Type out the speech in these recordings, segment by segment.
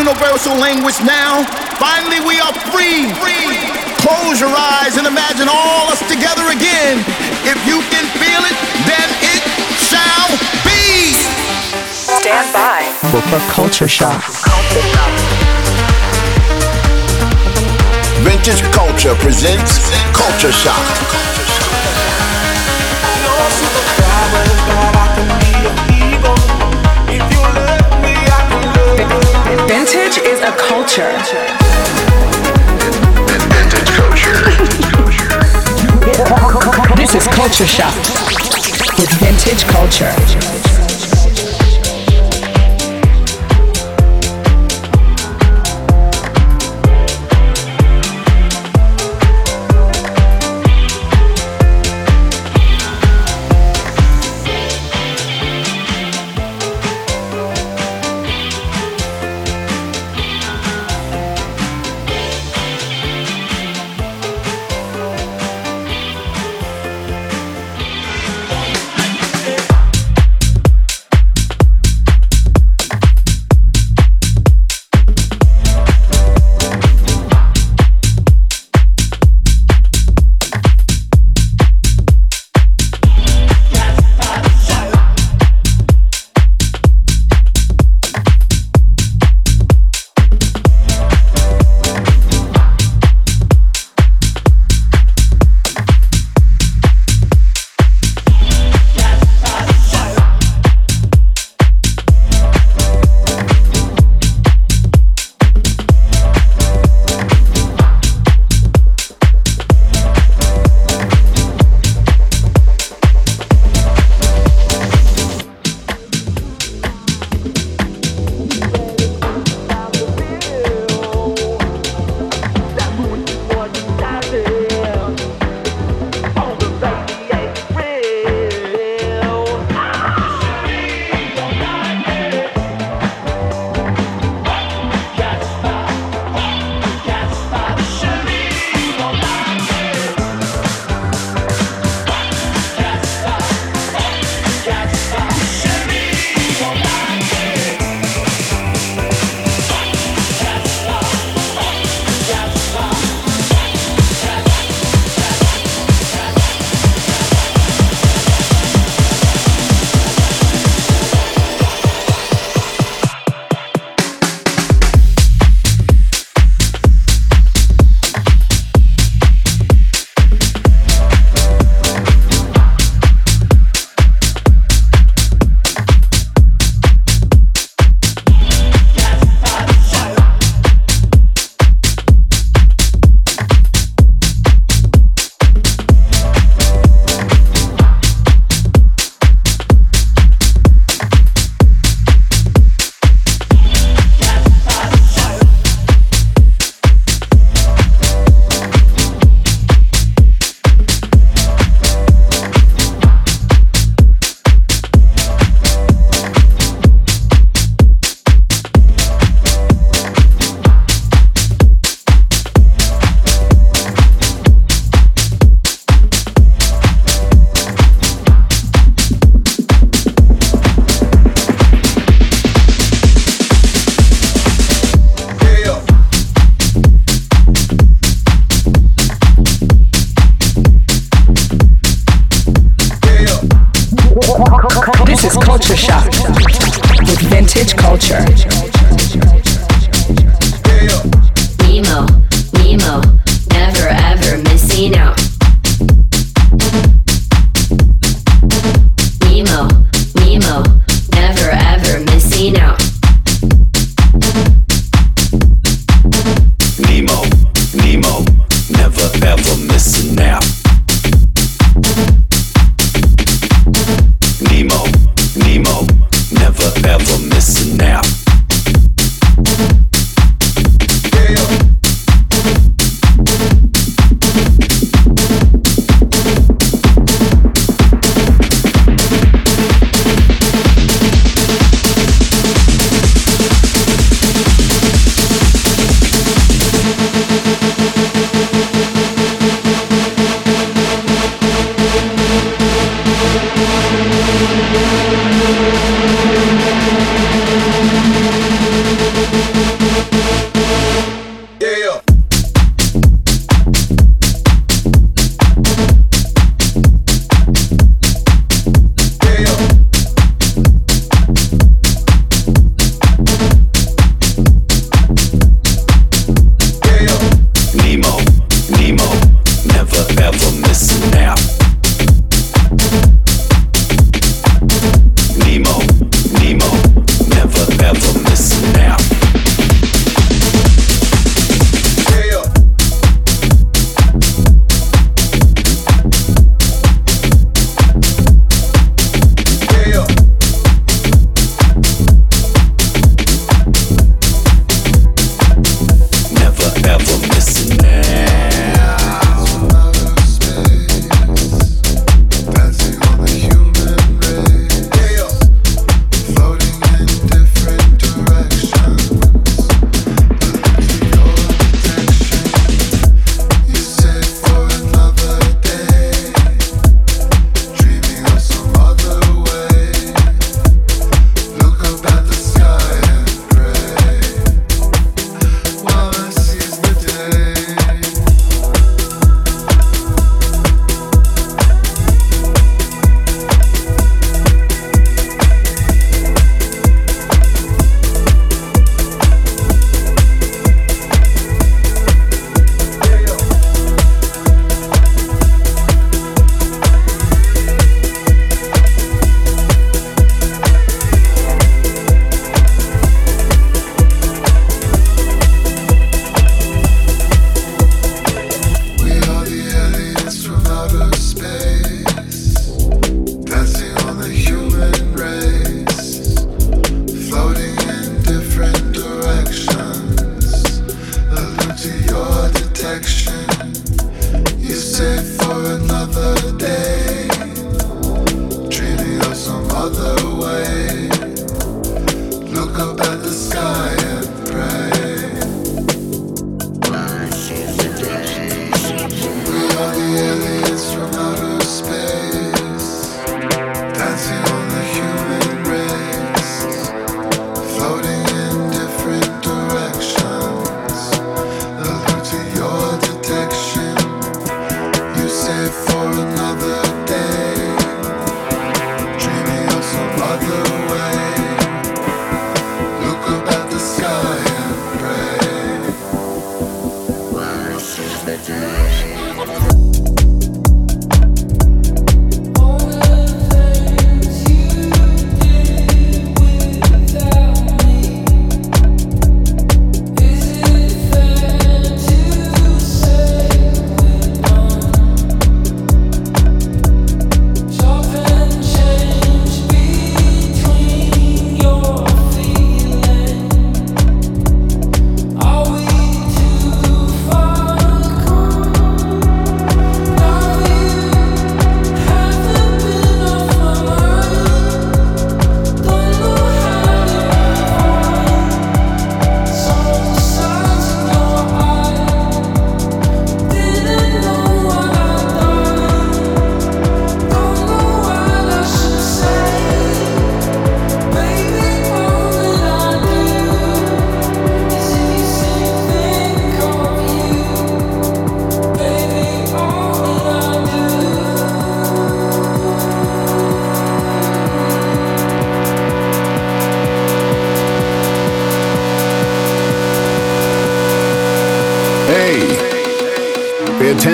universal language now. Finally, we are free. free. Close your eyes and imagine all us together again. If you can feel it, then it shall be. Stand by for culture shock. Vintage Culture presents Culture Shock. Vintage is a culture. Vintage culture. this is Culture Shock with Vintage Culture.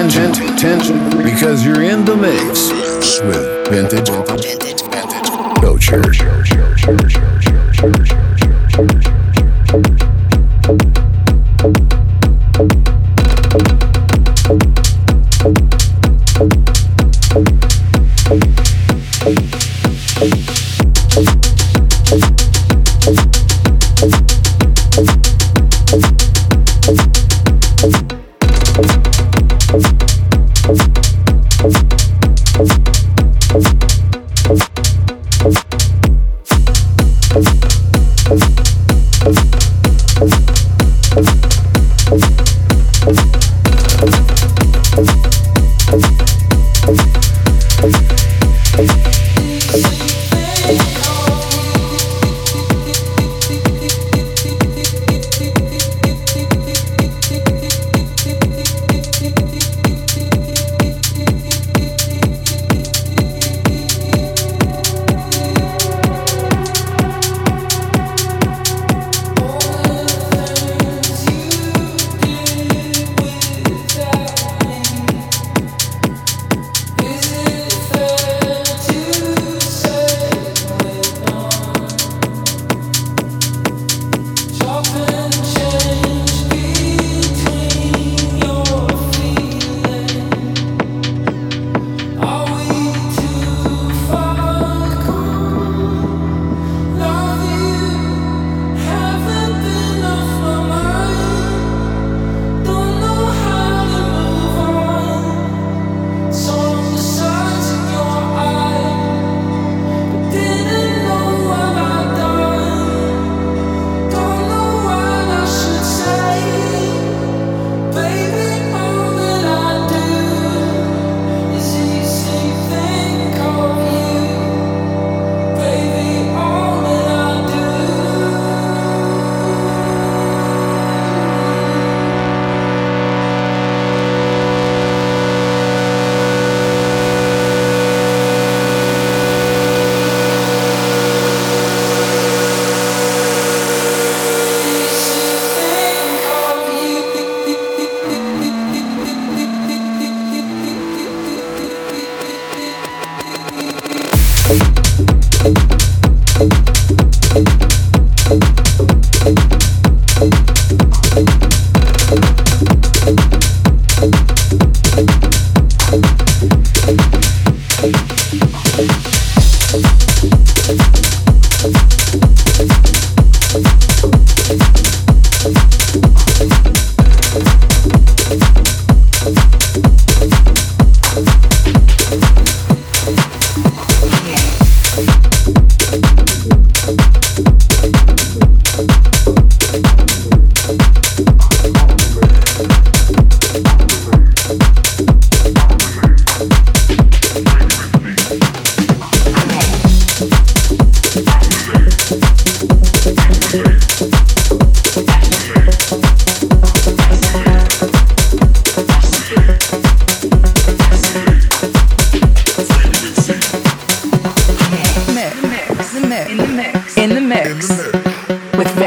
Attention, attention, because you're in the mix with vintage, vintage, vintage culture.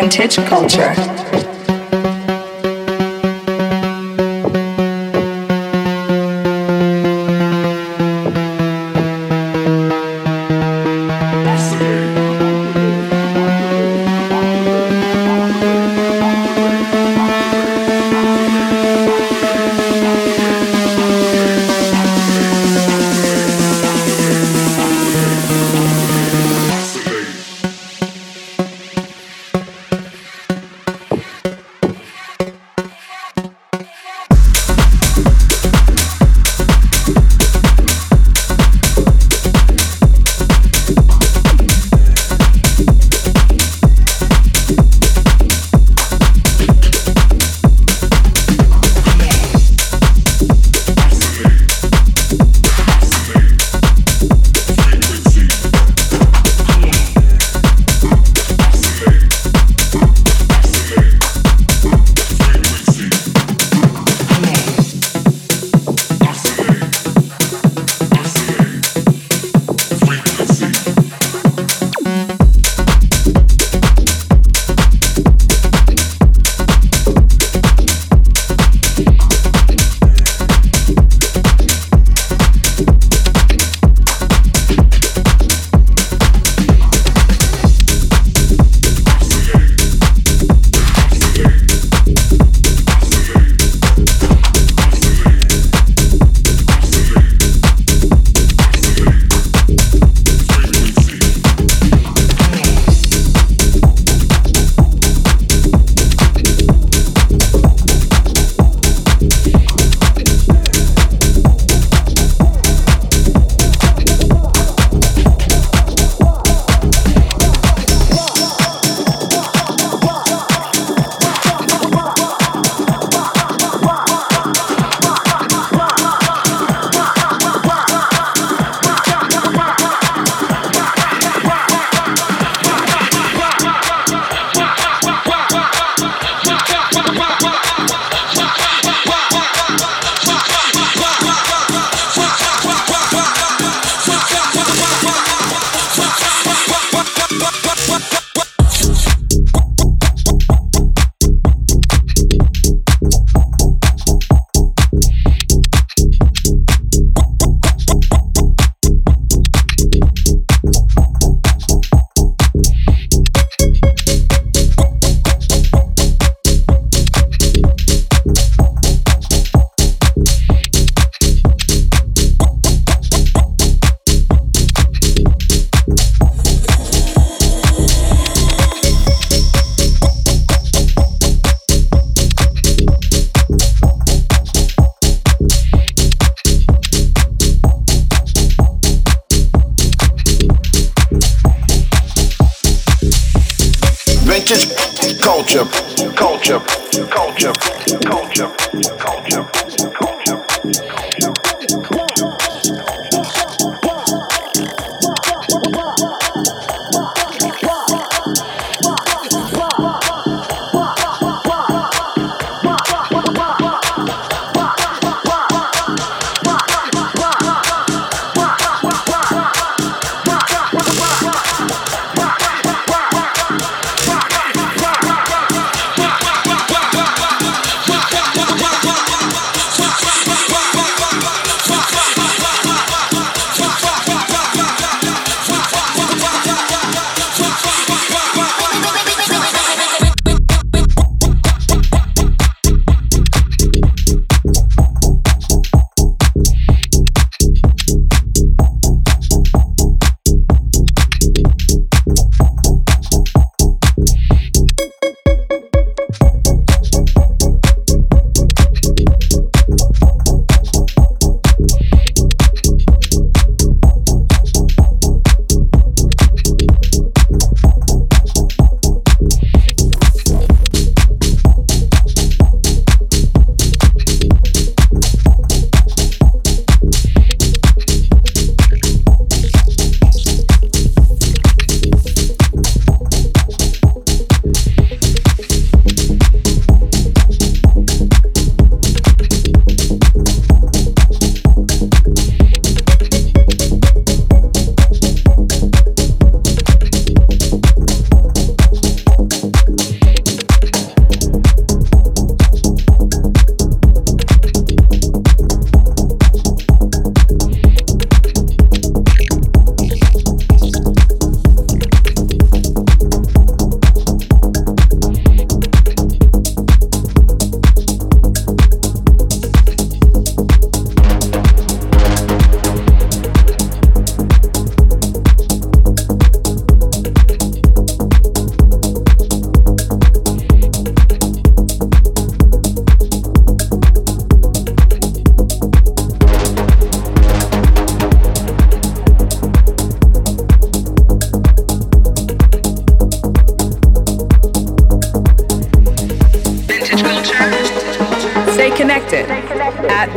vintage culture.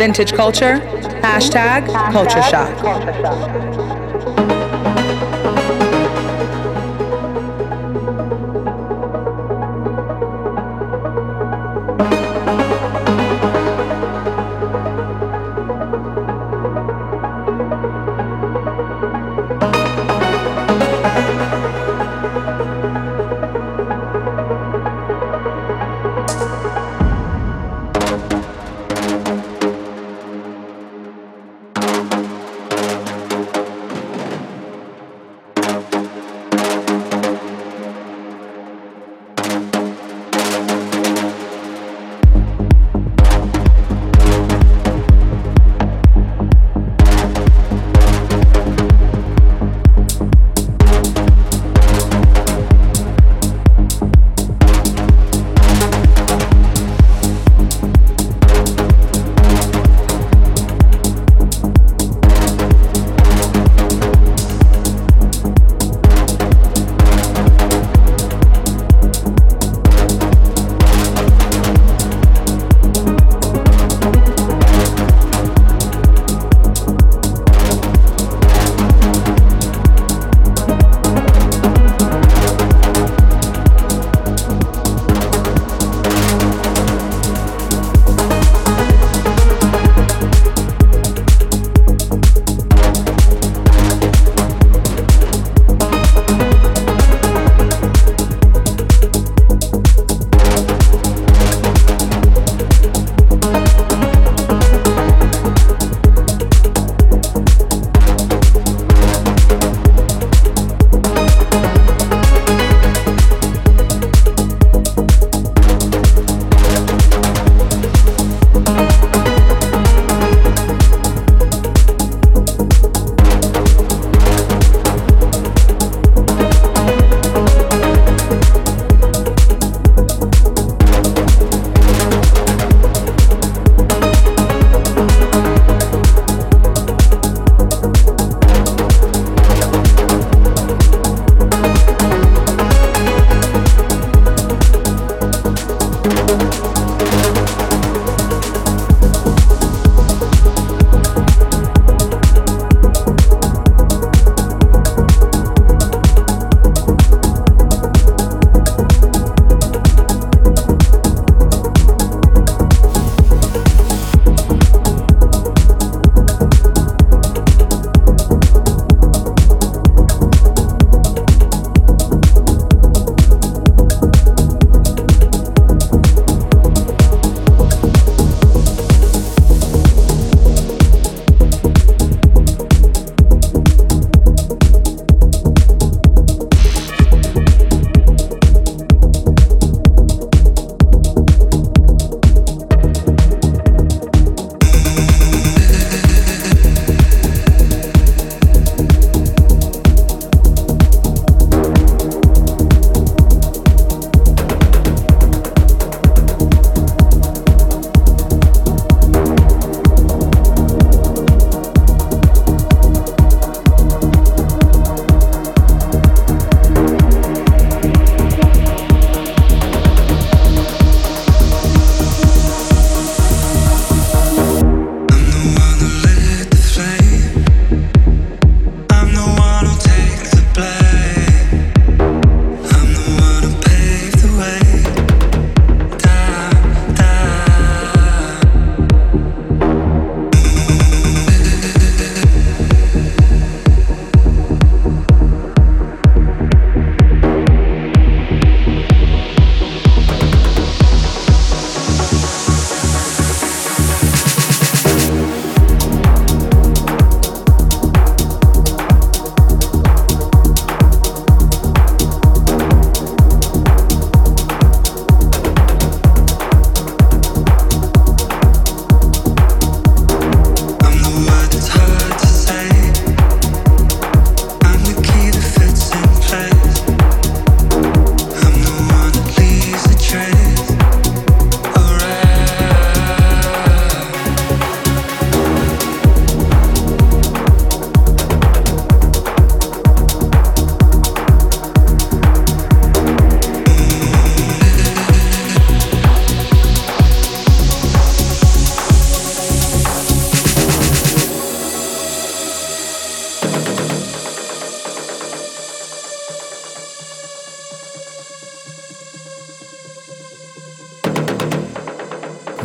Vintage culture, hashtag culture shock.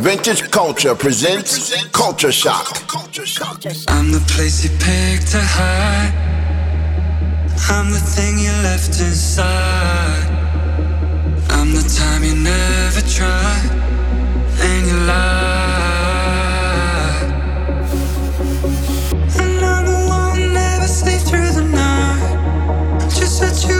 Vintage Culture presents Culture Shock. I'm the place you picked to hide. I'm the thing you left inside. I'm the time you never tried, and you lied. This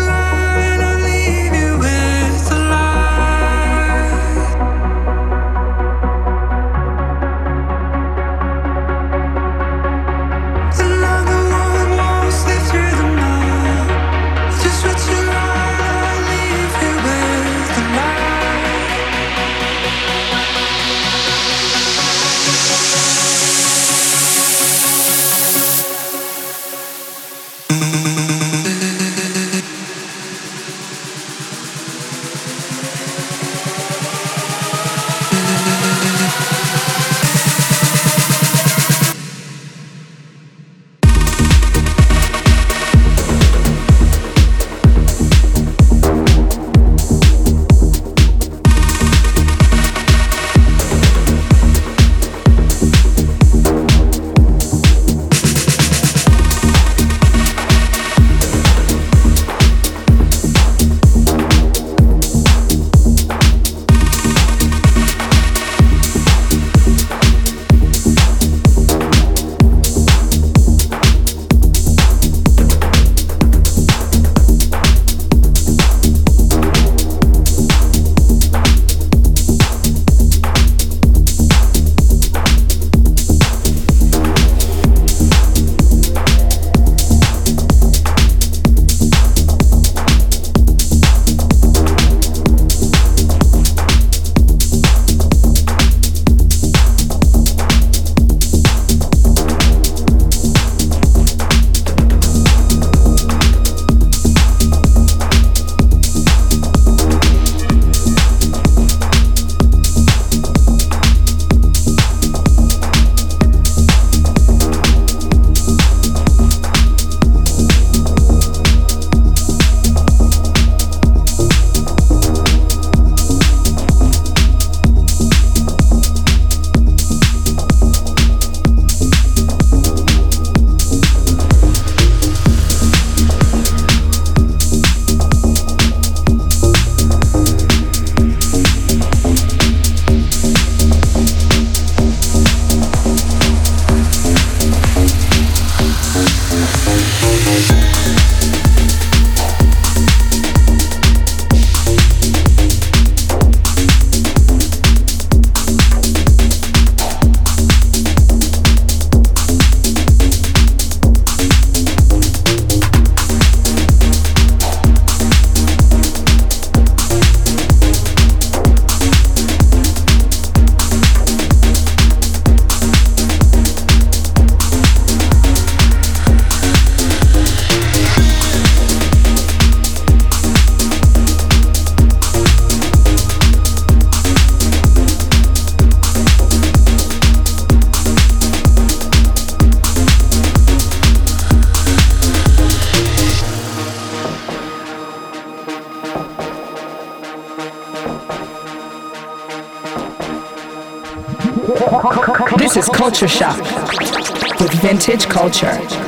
is Culture Shock with Vintage Culture. culture.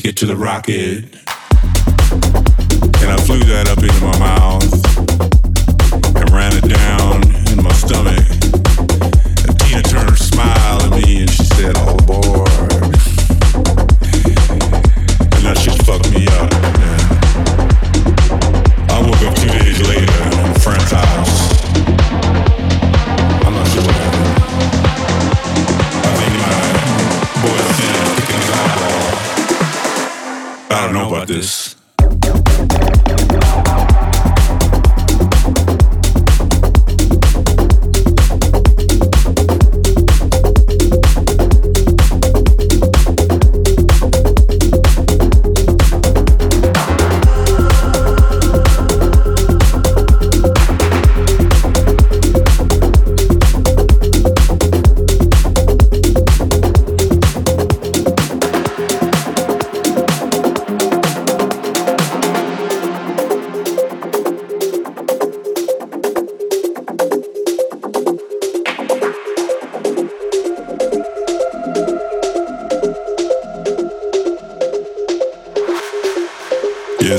ticket to the rocket. And I flew that up into my mouth and ran it down in my stomach.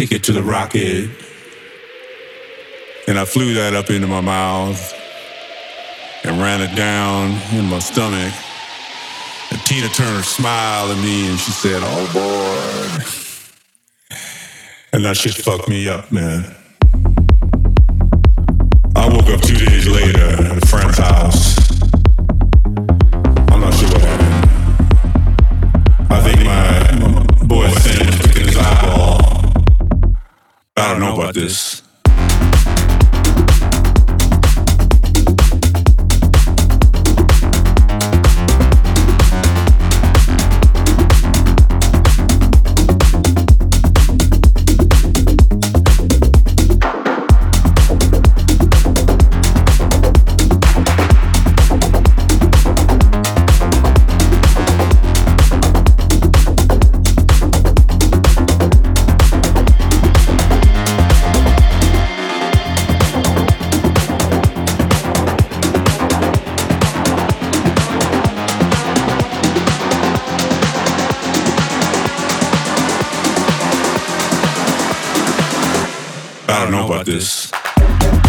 ticket to the rocket. And I flew that up into my mouth and ran it down in my stomach. And Tina Turner smiled at me and she said, Oh boy. And that shit fucked me up, man. I woke up two I don't know about this. this.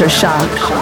Culture, shock.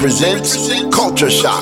Presents Culture Shock.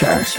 Culture.